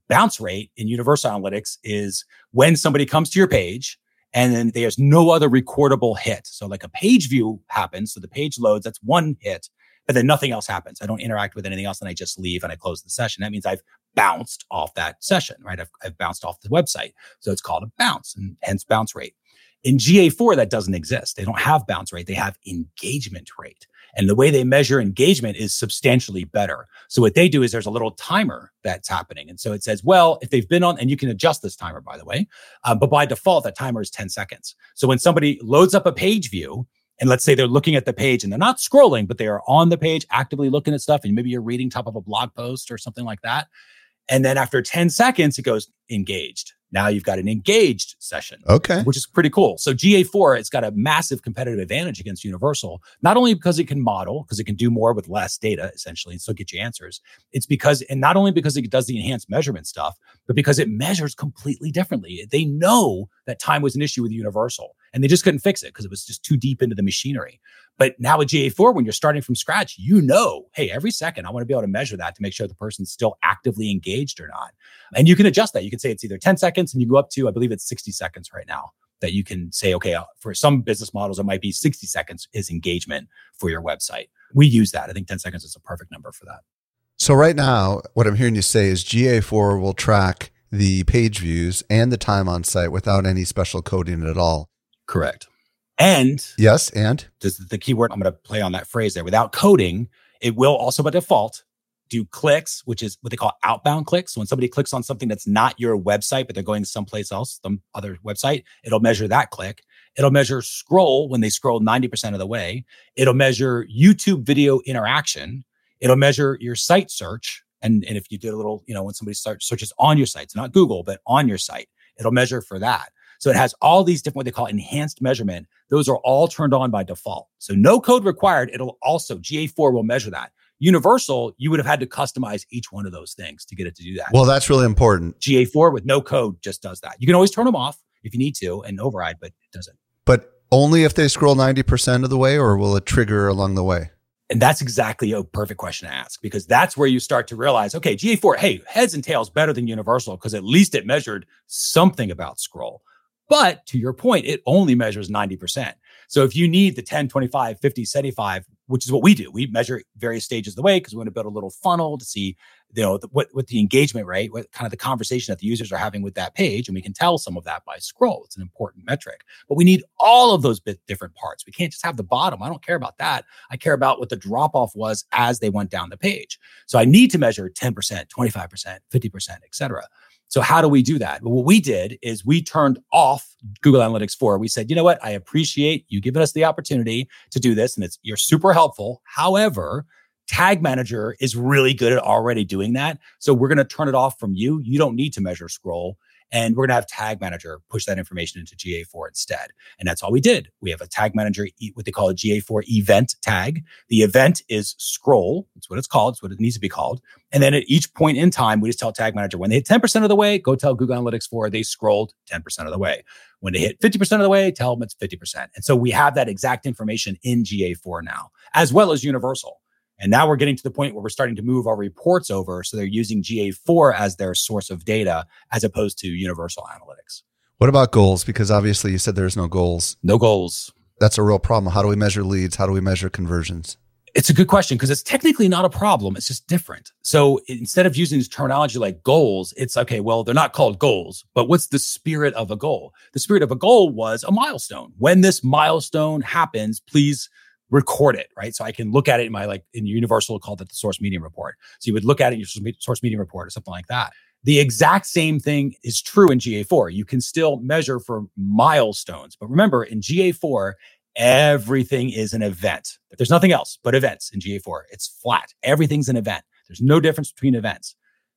Bounce rate in Universal Analytics is when somebody comes to your page and then there's no other recordable hit. So like a page view happens, so the page loads, that's one hit, but then nothing else happens. I don't interact with anything else and I just leave and I close the session. That means I've bounced off that session, right? I've, I've bounced off the website. So it's called a bounce and hence bounce rate. In GA4, that doesn't exist. They don't have bounce rate. They have engagement rate. And the way they measure engagement is substantially better. So what they do is there's a little timer that's happening. And so it says, well, if they've been on, and you can adjust this timer, by the way, uh, but by default, that timer is 10 seconds. So when somebody loads up a page view, and let's say they're looking at the page and they're not scrolling, but they are on the page actively looking at stuff, and maybe you're reading top of a blog post or something like that. And then after 10 seconds, it goes engaged. Now you've got an engaged session. Okay. Which is pretty cool. So GA4, it's got a massive competitive advantage against Universal, not only because it can model, because it can do more with less data essentially and still get you answers. It's because, and not only because it does the enhanced measurement stuff, but because it measures completely differently. They know that time was an issue with Universal and they just couldn't fix it because it was just too deep into the machinery. But now with GA4, when you're starting from scratch, you know, hey, every second I want to be able to measure that to make sure the person's still actively engaged or not. And you can adjust that. You can say it's either 10 seconds and you go up to, I believe it's 60 seconds right now that you can say, okay, uh, for some business models, it might be 60 seconds is engagement for your website. We use that. I think 10 seconds is a perfect number for that. So right now, what I'm hearing you say is GA4 will track the page views and the time on site without any special coding at all. Correct. And yes, and this is the keyword I'm going to play on that phrase there. Without coding, it will also by default do clicks, which is what they call outbound clicks. So when somebody clicks on something that's not your website, but they're going someplace else, some other website, it'll measure that click. It'll measure scroll when they scroll 90% of the way. It'll measure YouTube video interaction. It'll measure your site search. And, and if you did a little, you know, when somebody starts searches on your site, it's not Google, but on your site, it'll measure for that. So it has all these different what they call enhanced measurement. Those are all turned on by default. So no code required. It'll also GA4 will measure that. Universal, you would have had to customize each one of those things to get it to do that. Well, that's really important. GA4 with no code just does that. You can always turn them off if you need to and override, but it doesn't. But only if they scroll 90% of the way, or will it trigger along the way? And that's exactly a perfect question to ask because that's where you start to realize, okay, GA4, hey, heads and tails better than Universal because at least it measured something about scroll. But to your point, it only measures 90%. So if you need the 10, 25, 50, 75, which is what we do, we measure various stages of the way because we want to build a little funnel to see, you know, the, what, what the engagement rate, what kind of the conversation that the users are having with that page. And we can tell some of that by scroll. It's an important metric, but we need all of those bit different parts. We can't just have the bottom. I don't care about that. I care about what the drop off was as they went down the page. So I need to measure 10%, 25%, 50%, et cetera. So how do we do that? Well, what we did is we turned off Google Analytics 4. We said, you know what? I appreciate you giving us the opportunity to do this and it's you're super helpful. However, Tag Manager is really good at already doing that. So we're going to turn it off from you. You don't need to measure scroll. And we're going to have Tag Manager push that information into GA4 instead. And that's all we did. We have a Tag Manager, what they call a GA4 event tag. The event is scroll. That's what it's called. It's what it needs to be called. And then at each point in time, we just tell Tag Manager when they hit 10% of the way, go tell Google Analytics 4 they scrolled 10% of the way. When they hit 50% of the way, tell them it's 50%. And so we have that exact information in GA4 now, as well as Universal. And now we're getting to the point where we're starting to move our reports over. So they're using GA4 as their source of data as opposed to universal analytics. What about goals? Because obviously you said there's no goals. No goals. That's a real problem. How do we measure leads? How do we measure conversions? It's a good question because it's technically not a problem. It's just different. So instead of using this terminology like goals, it's okay, well, they're not called goals, but what's the spirit of a goal? The spirit of a goal was a milestone. When this milestone happens, please record it, right? So I can look at it in my like in Universal called it the source medium report. So you would look at it in your source medium report or something like that. The exact same thing is true in GA4. You can still measure for milestones, but remember in GA4, everything is an event. There's nothing else but events in GA4. It's flat. Everything's an event. There's no difference between events.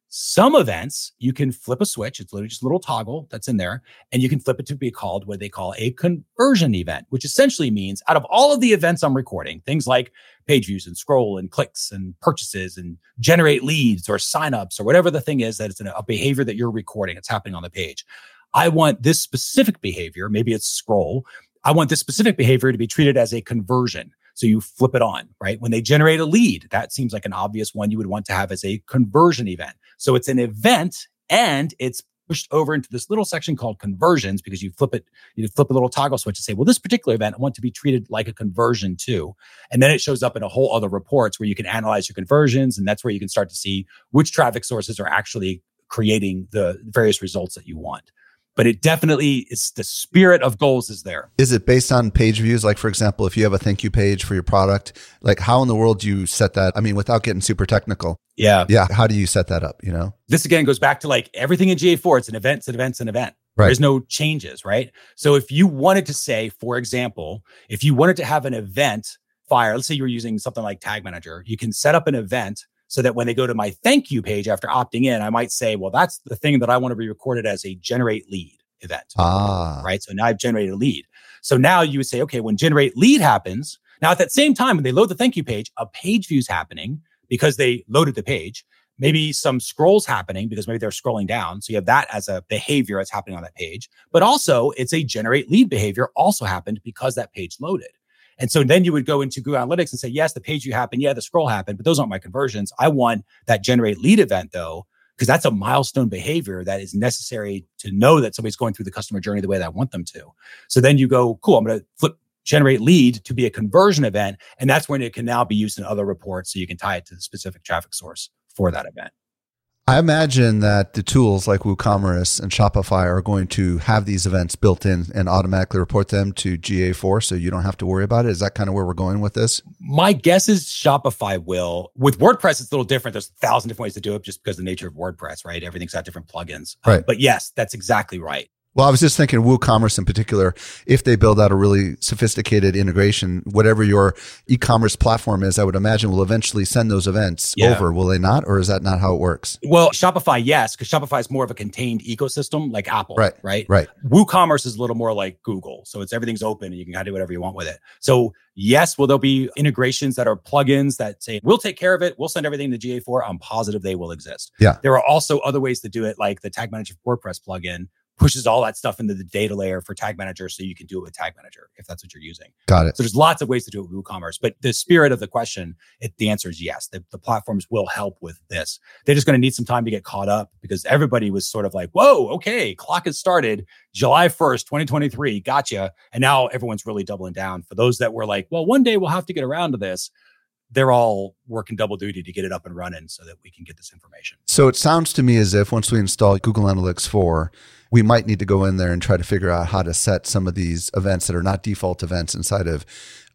Some events you can flip a switch. It's literally just a little toggle that's in there, and you can flip it to be called what they call a conversion event, which essentially means out of all of the events I'm recording, things like page views and scroll and clicks and purchases and generate leads or signups or whatever the thing is that it's a behavior that you're recording, it's happening on the page. I want this specific behavior, maybe it's scroll. I want this specific behavior to be treated as a conversion. So you flip it on, right? When they generate a lead, that seems like an obvious one you would want to have as a conversion event. So it's an event and it's pushed over into this little section called conversions because you flip it, you flip a little toggle switch and say, well, this particular event I want to be treated like a conversion too. And then it shows up in a whole other reports where you can analyze your conversions. And that's where you can start to see which traffic sources are actually creating the various results that you want but it definitely is the spirit of goals is there. Is it based on page views? Like, for example, if you have a thank you page for your product, like how in the world do you set that? I mean, without getting super technical. Yeah. Yeah. How do you set that up? You know, this again goes back to like everything in GA4. It's an event, it's an event, it's an event. Right. There's no changes, right? So if you wanted to say, for example, if you wanted to have an event fire, let's say you're using something like Tag Manager, you can set up an event so that when they go to my thank you page after opting in, I might say, well, that's the thing that I want to be recorded as a generate lead event. Ah. Right. So now I've generated a lead. So now you would say, okay, when generate lead happens, now at that same time, when they load the thank you page, a page view is happening because they loaded the page. Maybe some scrolls happening because maybe they're scrolling down. So you have that as a behavior that's happening on that page. But also it's a generate lead behavior also happened because that page loaded. And so then you would go into Google Analytics and say, yes, the page view happened. Yeah, the scroll happened, but those aren't my conversions. I want that generate lead event though, because that's a milestone behavior that is necessary to know that somebody's going through the customer journey the way that I want them to. So then you go, cool, I'm going to flip generate lead to be a conversion event. And that's when it can now be used in other reports. So you can tie it to the specific traffic source for that event. I imagine that the tools like WooCommerce and Shopify are going to have these events built in and automatically report them to GA4 so you don't have to worry about it. Is that kind of where we're going with this? My guess is Shopify will. With WordPress, it's a little different. There's a thousand different ways to do it just because of the nature of WordPress, right? Everything's got different plugins. Right. Um, but yes, that's exactly right. Well, I was just thinking WooCommerce in particular, if they build out a really sophisticated integration, whatever your e-commerce platform is, I would imagine will eventually send those events Yeah. over, will they not? Or is that not how it works? Well, Shopify, yes, because Shopify is more of a contained ecosystem like Apple, Right, Right. Right. WooCommerce is a little more like Google. So it's everything's open and you can kind of do whatever you want with it. So yes, will there be integrations that are plugins that say, we'll take care of it. We'll send everything to GA4. I'm positive they will exist. Yeah. There are also other ways to do it, like the Tag Manager WordPress plugin pushes all that stuff into the data layer for Tag Manager. So you can do it with Tag Manager if that's what you're using. Got it. So there's lots of ways to do it with WooCommerce, but the spirit of the question, it, the answer is yes. The, the platforms will help with this. They're just going to need some time to get caught up because everybody was sort of like, "Whoa, okay, clock has started, July 1st, 2023, gotcha." And now everyone's really doubling down. For those that were like, "Well, one day we'll have to get around to this," they're all working double duty to get it up and running so that we can get this information. So it sounds to me as if once we install Google Analytics 4, we might need to go in there and try to figure out how to set some of these events that are not default events inside of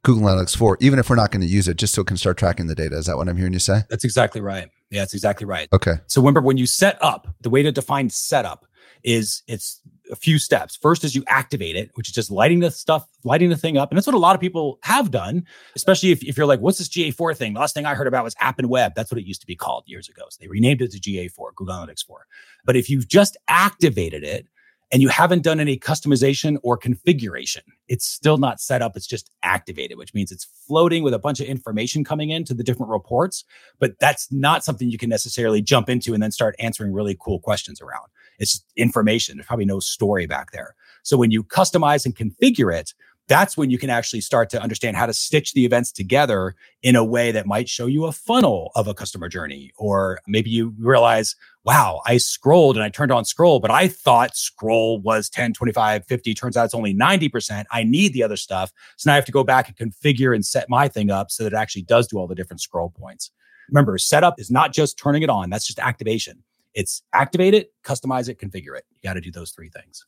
Google Analytics 4, even if we're not going to use it, just so it can start tracking the data. Is that what I'm hearing you say? That's exactly right. Yeah, that's exactly right. Okay. So remember when you set up, the way to define setup is it's a few steps. First is you activate it, which is just lighting the stuff, lighting the thing up. And that's what a lot of people have done, especially if, if you're like, what's this GA4 thing? The last thing I heard about was app and web. That's what it used to be called years ago. So they renamed it to GA4, Google Analytics 4. But if you've just activated it, and you haven't done any customization or configuration, it's still not set up. It's just activated, which means it's floating with a bunch of information coming into the different reports. But that's not something you can necessarily jump into and then start answering really cool questions around. It's information. There's probably no story back there. So when you customize and configure it, that's when you can actually start to understand how to stitch the events together in a way that might show you a funnel of a customer journey. Or maybe you realize, wow, I scrolled and I turned on scroll, but I thought scroll was 10, 25, 50. Turns out it's only 90%. I need the other stuff. So now I have to go back and configure and set my thing up so that it actually does do all the different scroll points. Remember, setup is not just turning it on. That's just activation. It's activate it, customize it, configure it. You got to do those three things.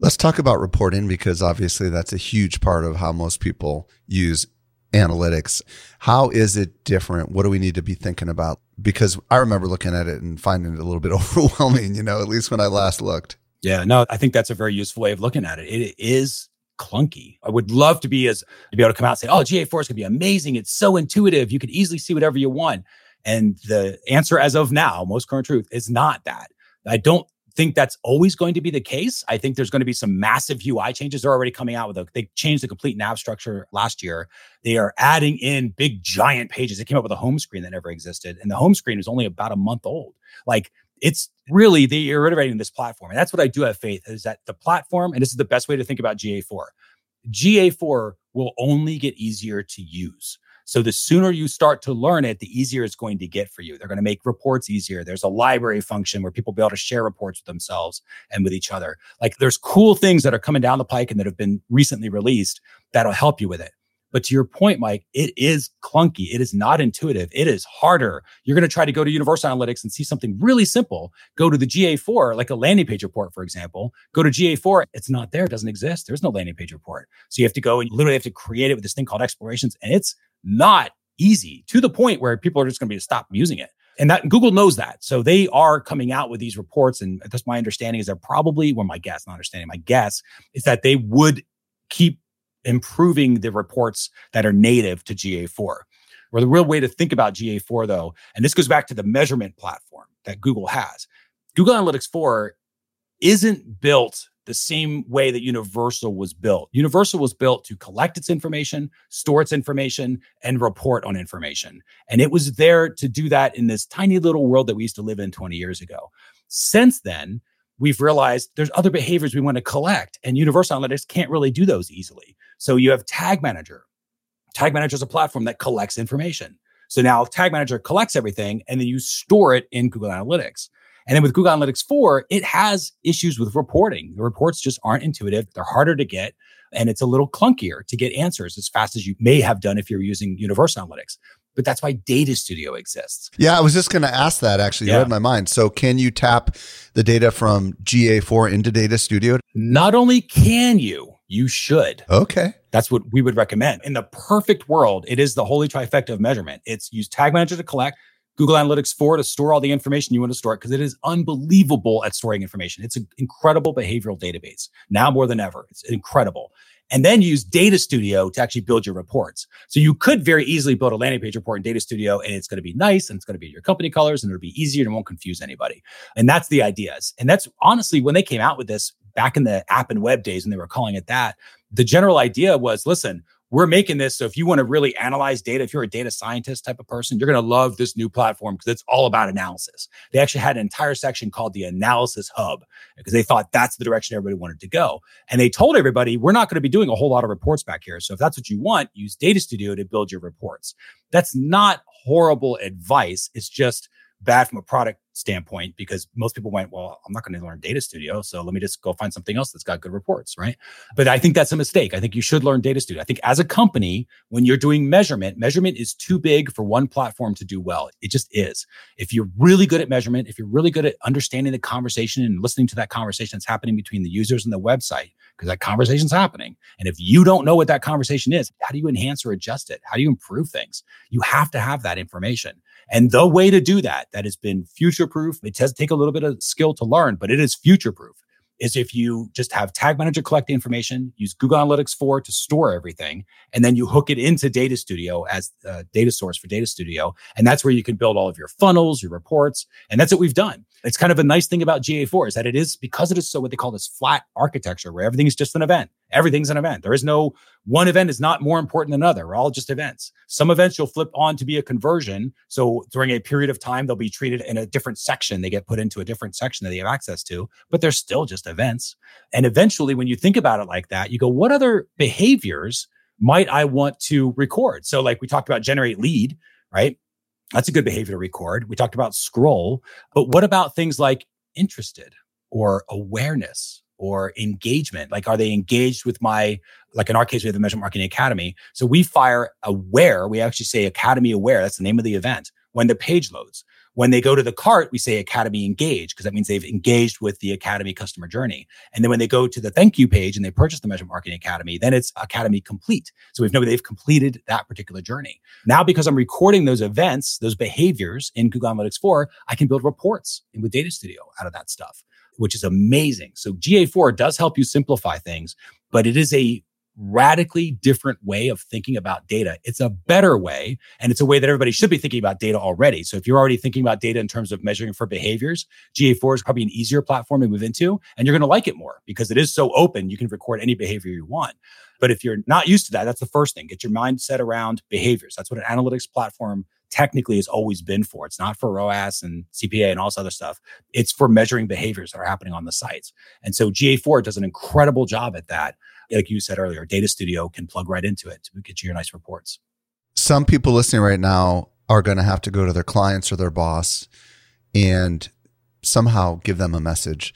Let's talk about reporting because obviously that's a huge part of how most people use analytics. How is it different? What do we need to be thinking about? Because I remember looking at it and finding it a little bit overwhelming, you know, at least when I last looked. Yeah, no, I think that's a very useful way of looking at it. It is clunky. I would love to be as to be able to come out and say, "Oh, GA4 is going to be amazing. It's so intuitive. You can easily see whatever you want." And the answer as of now, most current truth is not that. I don't think that's always going to be the case. I think there's going to be some massive UI changes. They're already coming out with a, they changed the complete nav structure last year. They are adding in big giant pages. They came up with a home screen that never existed. And the home screen is only about a month old. Like it's really they are iterating this platform. And that's what I do have faith is that the platform, and this is the best way to think about GA4. GA4 will only get easier to use. So the sooner you start to learn it, the easier it's going to get for you. They're going to make reports easier. There's a library function where people be able to share reports with themselves and with each other. Like there's cool things that are coming down the pike and that have been recently released that'll help you with it. But to your point, Mike, it is clunky. It is not intuitive. It is harder. You're going to try to go to Universal Analytics and see something really simple. Go to the GA4, like a landing page report, for example. Go to GA4. It's not there. It doesn't exist. There's no landing page report. So you have to go and literally have to create it with this thing called explorations. And it's not easy to the point where people are just going to be to stop using it. And that Google knows that. So they are coming out with these reports. And that's my understanding is they're probably, well, my guess, not understanding, my guess is that they would keep improving the reports that are native to GA4. Where the real way to think about GA4 though, and this goes back to the measurement platform that Google has. Google Analytics 4 isn't built the same way that Universal was built. Universal was built to collect its information, store its information, and report on information. And it was there to do that in this tiny little world that we used to live in 20 years ago. Since then, we've realized there's other behaviors we want to collect, and Universal Analytics can't really do those easily. So you have Tag Manager. Tag Manager is a platform that collects information. So now Tag Manager collects everything and then you store it in Google Analytics. And then with Google Analytics 4, it has issues with reporting. The reports just aren't intuitive. They're harder to get and it's a little clunkier to get answers as fast as you may have done if you're using Universal Analytics. But that's why Data Studio exists. Yeah, I was just going to ask that actually. You yeah. read my mind. So, can you tap the data from GA4 into Data Studio? Not only can you, you should. Okay. That's what we would recommend. In the perfect world, it is the holy trifecta of measurement. It's use Tag Manager to collect, Google Analytics 4 to store all the information you want to store because it is unbelievable at storing information. It's an incredible behavioral database now more than ever. It's incredible. And then use Data Studio to actually build your reports. So you could very easily build a landing page report in Data Studio and it's going to be nice and it's going to be your company colors and it'll be easier and won't confuse anybody. And that's the ideas. And that's honestly when they came out with this back in the app and web days when they were calling it that, the general idea was listen, we're making this so if you want to really analyze data, if you're a data scientist type of person, you're going to love this new platform because it's all about analysis. They actually had an entire section called the Analysis Hub because they thought that's the direction everybody wanted to go. And they told everybody, we're not going to be doing a whole lot of reports back here. So if that's what you want, use Data Studio to build your reports. That's not horrible advice. It's just bad from a product standpoint because most people went, well, I'm not going to learn Data Studio. So let me just go find something else that's got good reports, right? But I think that's a mistake. I think you should learn Data Studio. I think as a company, when you're doing measurement, measurement is too big for one platform to do well. It just is. If you're really good at measurement, if you're really good at understanding the conversation and listening to that conversation that's happening between the users and the website, because that conversation's happening. And if you don't know what that conversation is, how do you enhance or adjust it? How do you improve things? You have to have that information. And the way to do that, that has been future proof, it does take a little bit of skill to learn, but it is future proof is if you just have Tag Manager collect the information, use Google Analytics 4 to store everything, and then you hook it into Data Studio as a data source for Data Studio. And that's where you can build all of your funnels, your reports. And that's what we've done. It's kind of a nice thing about GA4 is that it is because it is so what they call this flat architecture where everything is just an event. Everything's an event. There is no one event is not more important than another. We're all just events. Some events you'll flip on to be a conversion. So during a period of time, they'll be treated in a different section. They get put into a different section that they have access to, but they're still just events. And eventually, when you think about it like that, you go, what other behaviors might I want to record? So, like we talked about generate lead, right? That's a good behavior to record. We talked about scroll, but what about things like interested or awareness or engagement? Like, are they engaged with my, like in our case, we have the Measurement Marketing Academy. So we fire aware. We actually say Academy aware. That's the name of the event when the page loads. When they go to the cart, we say Academy engaged because that means they've engaged with the Academy customer journey. And then when they go to the thank you page and they purchase the Measurement Marketing Academy, then it's Academy complete. So we know they've completed that particular journey. Now, because I'm recording those events, those behaviors in Google Analytics 4, I can build reports with Data Studio out of that stuff which is amazing. So GA4 does help you simplify things, but it is a radically different way of thinking about data. It's a better way, and it's a way that everybody should be thinking about data already. So if you're already thinking about data in terms of measuring for behaviors, GA4 is probably an easier platform to move into, and you're going to like it more because it is so open. You can record any behavior you want. But if you're not used to that, that's the first thing. Get your mindset around behaviors. That's what an analytics platform technically has always been for. It's not for ROAS and CPA and all this other stuff. It's for measuring behaviors that are happening on the sites. And so GA4 does an incredible job at that. Like you said earlier, Data Studio can plug right into it to get you your nice reports. Some people listening right now are going to have to go to their clients or their boss and somehow give them a message.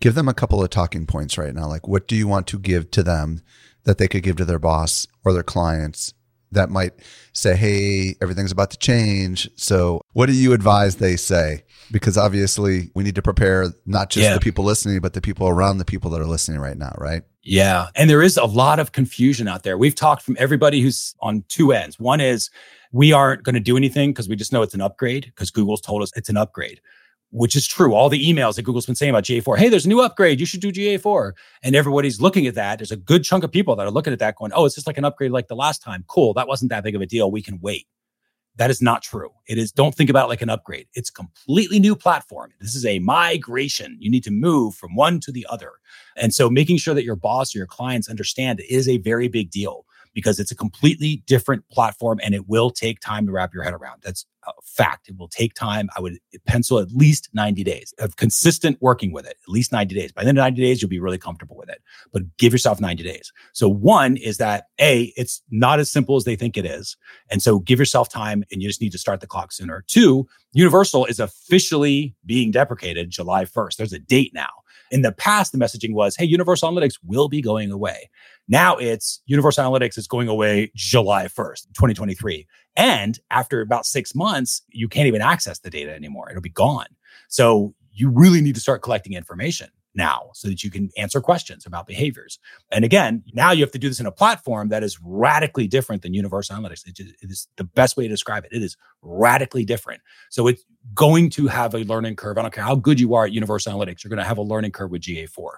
Give them a couple of talking points right now. Like, what do you want to give to them that they could give to their boss or their clients that might say, Hey, everything's about to change. So what do you advise they say? Because obviously we need to prepare not just yeah. the people listening, but the people around the people that are listening right now, right? Yeah. And there is a lot of confusion out there. We've talked from everybody who's on two ends. One is we aren't going to do anything because we just know it's an upgrade because Google's told us it's an upgrade which is true. All the emails that Google's been saying about GA4, hey, there's a new upgrade. You should do GA4. And everybody's looking at that. There's a good chunk of people that are looking at that going, oh, it's just like an upgrade like the last time. Cool. That wasn't that big of a deal. We can wait. That is not true. It is, don't think about it like an upgrade. It's completely new platform. This is a migration. You need to move from one to the other. And so making sure that your boss or your clients understand it is a very big deal because it's a completely different platform and it will take time to wrap your head around. That's fact. It will take time. I would pencil at least 90 days of consistent working with it, at least 90 days. By the end of 90 days, you'll be really comfortable with it, but give yourself 90 days. So one is that A, it's not as simple as they think it is. And so give yourself time and you just need to start the clock sooner. Two, Universal is officially being deprecated July 1st. There's a date now. In the past, the messaging was, hey, Universal Analytics will be going away. Now it's Universal Analytics is going away July 1st, 2023. And after about six months, you can't even access the data anymore. It'll be gone. So you really need to start collecting information now so that you can answer questions about behaviors. And again, now you have to do this in a platform that is radically different than Universal Analytics. It is the best way to describe it. It is radically different. So it's going to have a learning curve. I don't care how good you are at Universal Analytics, you're going to have a learning curve with GA4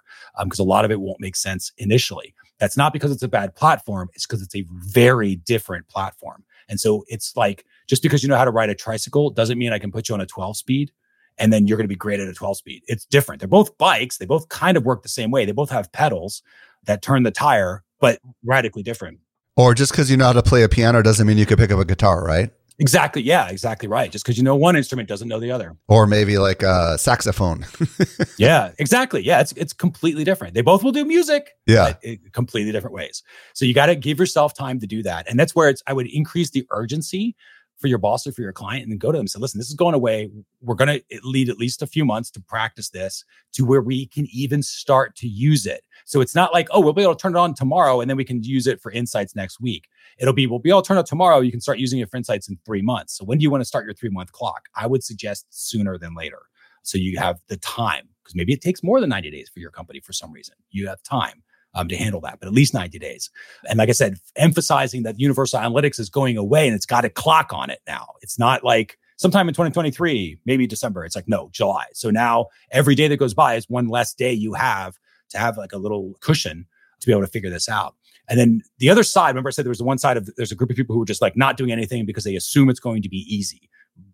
because um, a lot of it won't make sense initially. That's not because it's a bad platform, it's because it's a very different platform. And so it's like just because you know how to ride a tricycle doesn't mean I can put you on a 12 speed and then you're going to be great at a 12 speed. It's different. They're both bikes. They both kind of work the same way. They both have pedals that turn the tire, but radically different. Or just because you know how to play a piano doesn't mean you can pick up a guitar, right? Exactly. Yeah, exactly right. Just because you know one instrument doesn't know the other. Or maybe like a saxophone. yeah, exactly. Yeah, it's it's completely different. They both will do music. Yeah, completely different ways. So you got to give yourself time to do that, and that's where it's. I would increase the urgency for your boss or for your client and then go to them and say, listen, this is going away. We're going to lead at least a few months to practice this to where we can even start to use it. So it's not like, oh, we'll be able to turn it on tomorrow and then we can use it for insights next week. It'll be, we'll be able to turn it tomorrow. You can start using it for insights in three months. So when do you want to start your three month clock? I would suggest sooner than later. So you have the time because maybe it takes more than 90 days for your company for some reason. You have time um, to handle that, but at least 90 days. And like I said, emphasizing that Universal Analytics is going away and it's got a clock on it now. It's not like sometime in 2023, maybe December. It's like, no, July. So now every day that goes by is one less day you have to have like a little cushion to be able to figure this out. And then the other side, remember I said there was one side of there's a group of people who are just like not doing anything because they assume it's going to be easy.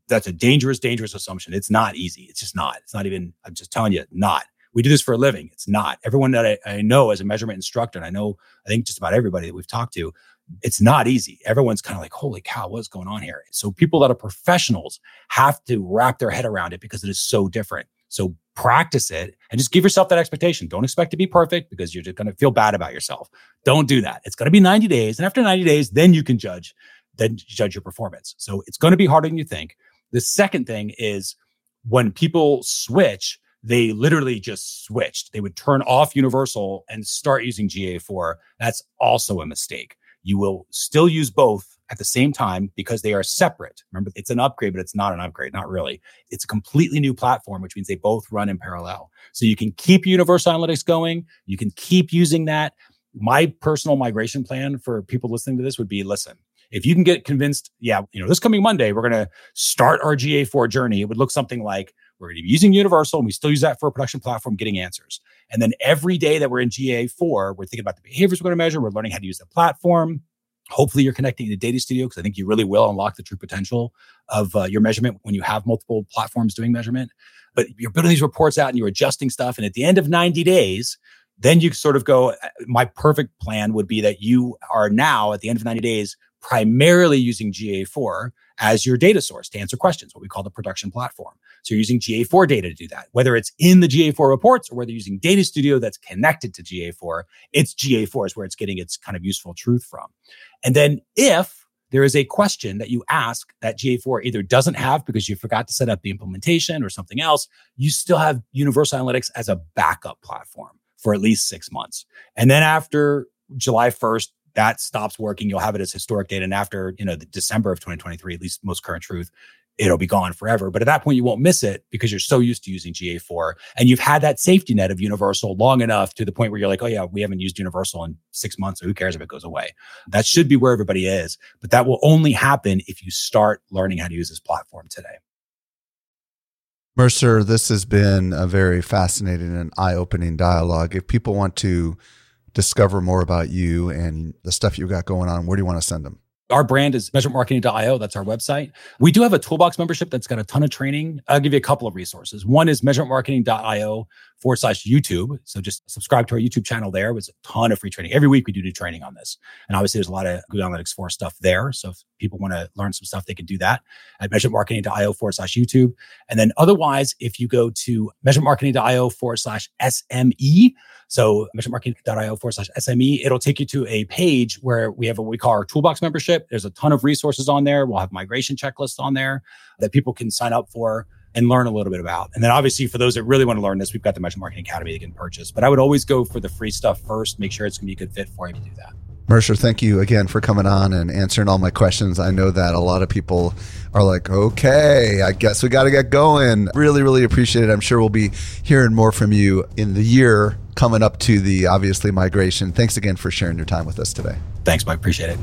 That's a dangerous, dangerous assumption. It's not easy. It's just not. It's not even, I'm just telling you, not. We do this for a living. It's not. Everyone that I, I know as a measurement instructor, and I know, I think just about everybody that we've talked to, it's not easy. Everyone's kind of like, holy cow, what's going on here? So people that are professionals have to wrap their head around it because it is so different. So practice it and just give yourself that expectation. Don't expect to be perfect because you're just going to feel bad about yourself. Don't do that. It's going to be 90 days. And after 90 days, then you can judge, then judge your performance. So it's going to be harder than you think. The second thing is when people switch, they literally just switched. They would turn off Universal and start using GA4. That's also a mistake. You will still use both at the same time because they are separate. Remember, it's an upgrade, but it's not an upgrade, not really. It's a completely new platform, which means they both run in parallel. So you can keep Universal Analytics going. You can keep using that. My personal migration plan for people listening to this would be listen, if you can get convinced, yeah, you know, this coming Monday, we're going to start our GA4 journey. It would look something like we're going to be using Universal and we still use that for a production platform, getting answers. And then every day that we're in GA4, we're thinking about the behaviors we're going to measure. We're learning how to use the platform. Hopefully, you're connecting to Data Studio because I think you really will unlock the true potential of uh, your measurement when you have multiple platforms doing measurement. But you're building these reports out and you're adjusting stuff. And at the end of 90 days, then you sort of go, uh, my perfect plan would be that you are now at the end of 90 days primarily using GA4 as your data source to answer questions, what we call the production platform. So you're using GA4 data to do that. Whether it's in the GA4 reports or whether you're using Data Studio that's connected to GA4, it's GA4 is where it's getting its kind of useful truth from. And then if there is a question that you ask that GA4 either doesn't have because you forgot to set up the implementation or something else, you still have Universal Analytics as a backup platform for at least six months. And then after July 1st, that stops working. You'll have it as historic data. And after, you know, the December of 2023, at least most current truth, it'll be gone forever. But at that point, you won't miss it because you're so used to using GA4 and you've had that safety net of Universal long enough to the point where you're like, oh yeah, we haven't used Universal in six months. So who cares if it goes away? That should be where everybody is. But that will only happen if you start learning how to use this platform today. Mercer, this has been a very fascinating and eye opening dialogue. If people want to discover more about you and the stuff you've got going on, where do you want to send them? Our brand is measurementmarketing.io. That's our website. We do have a toolbox membership that's got a ton of training. I'll give you a couple of resources. One is measurementmarketing.io forward slash YouTube. So just subscribe to our YouTube channel there. It's a ton of free training. Every week we do new training on this. And obviously there's a lot of Google Analytics 4 stuff there. So if people want to learn some stuff, they can do that at measurementmarketing.io forward slash YouTube. And then otherwise, if you go to measurementmarketing.io forward slash SME, so measurementmarketing.io forward slash SME, it'll take you to a page where we have what we call our toolbox membership. There's a ton of resources on there. We'll have migration checklists on there that people can sign up for and learn a little bit about. And then obviously for those that really want to learn this, we've got the Measurement Marketing Academy they can purchase. But I would always go for the free stuff first, make sure it's going to be a good fit for you to do that. Mercer, thank you again for coming on and answering all my questions. I know that a lot of people are like, okay, I guess we got to get going. Really, really appreciate it. I'm sure we'll be hearing more from you in the year coming up to the obviously migration. Thanks again for sharing your time with us today. Thanks, Mike. Appreciate it.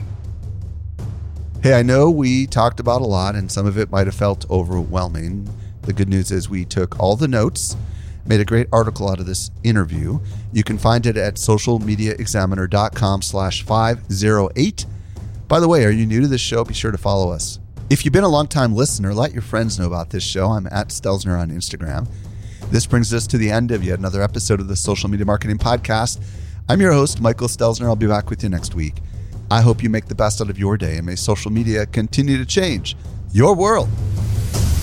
Hey, I know we talked about a lot and some of it might have felt overwhelming. The good news is we took all the notes, made a great article out of this interview. You can find it at socialmediaexaminer.com slash 508. By the way, are you new to this show? Be sure to follow us. If you've been a long-time listener, let your friends know about this show. I'm at Stelzner on Instagram. This brings us to the end of yet another episode of the Social Media Marketing Podcast. I'm your host, Michael Stelzner. I'll be back with you next week. I hope you make the best out of your day and may social media continue to change your world.